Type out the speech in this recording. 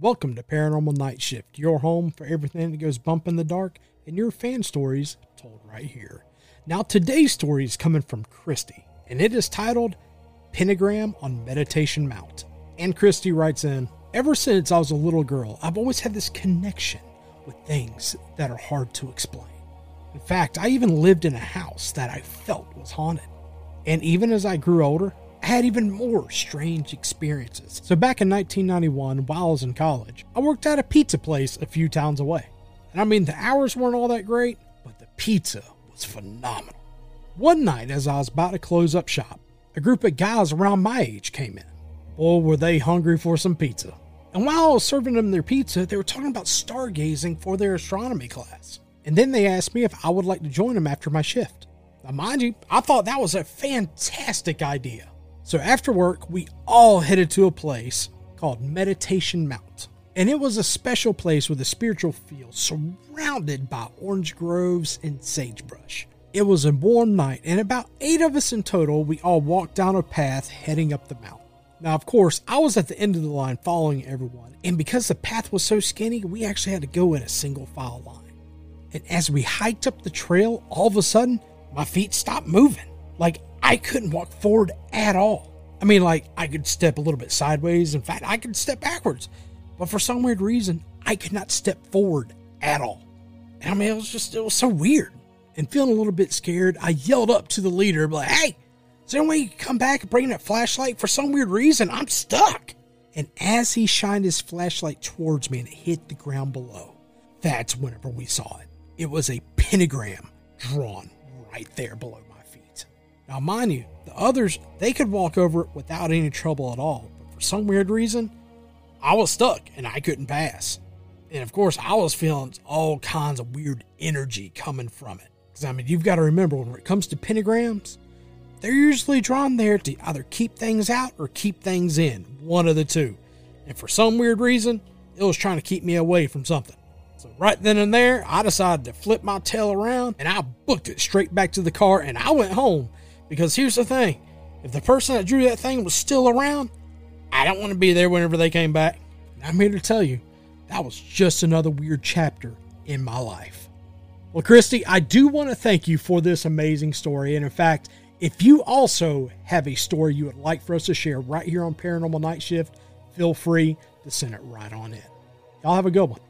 Welcome to Paranormal Nightshift, your home for everything that goes bump in the dark and your fan stories told right here. Now, today's story is coming from Christy, and it is titled Pentagram on Meditation Mount. And Christy writes in Ever since I was a little girl, I've always had this connection with things that are hard to explain. In fact, I even lived in a house that I felt was haunted. And even as I grew older, had even more strange experiences. So back in 1991, while I was in college, I worked at a pizza place a few towns away. And I mean, the hours weren't all that great, but the pizza was phenomenal. One night, as I was about to close up shop, a group of guys around my age came in. Boy, were they hungry for some pizza. And while I was serving them their pizza, they were talking about stargazing for their astronomy class. And then they asked me if I would like to join them after my shift. Now, mind you, I thought that was a fantastic idea. So after work, we all headed to a place called Meditation Mount. And it was a special place with a spiritual feel surrounded by orange groves and sagebrush. It was a warm night, and about eight of us in total, we all walked down a path heading up the mountain. Now, of course, I was at the end of the line following everyone, and because the path was so skinny, we actually had to go in a single file line. And as we hiked up the trail, all of a sudden, my feet stopped moving. Like I couldn't walk forward at all. I mean, like I could step a little bit sideways. In fact, I could step backwards. But for some weird reason, I could not step forward at all. And I mean, it was just, it was so weird. And feeling a little bit scared, I yelled up to the leader, like, hey, is there any way you can come back and bring that flashlight? For some weird reason, I'm stuck. And as he shined his flashlight towards me and it hit the ground below, that's whenever we saw it. It was a pentagram drawn right there below my. Now, mind you, the others, they could walk over it without any trouble at all. But for some weird reason, I was stuck and I couldn't pass. And of course, I was feeling all kinds of weird energy coming from it. Because, I mean, you've got to remember when it comes to pentagrams, they're usually drawn there to either keep things out or keep things in, one of the two. And for some weird reason, it was trying to keep me away from something. So right then and there, I decided to flip my tail around and I booked it straight back to the car and I went home. Because here's the thing if the person that drew that thing was still around, I don't want to be there whenever they came back. I'm here to tell you, that was just another weird chapter in my life. Well, Christy, I do want to thank you for this amazing story. And in fact, if you also have a story you would like for us to share right here on Paranormal Nightshift, feel free to send it right on in. Y'all have a good one.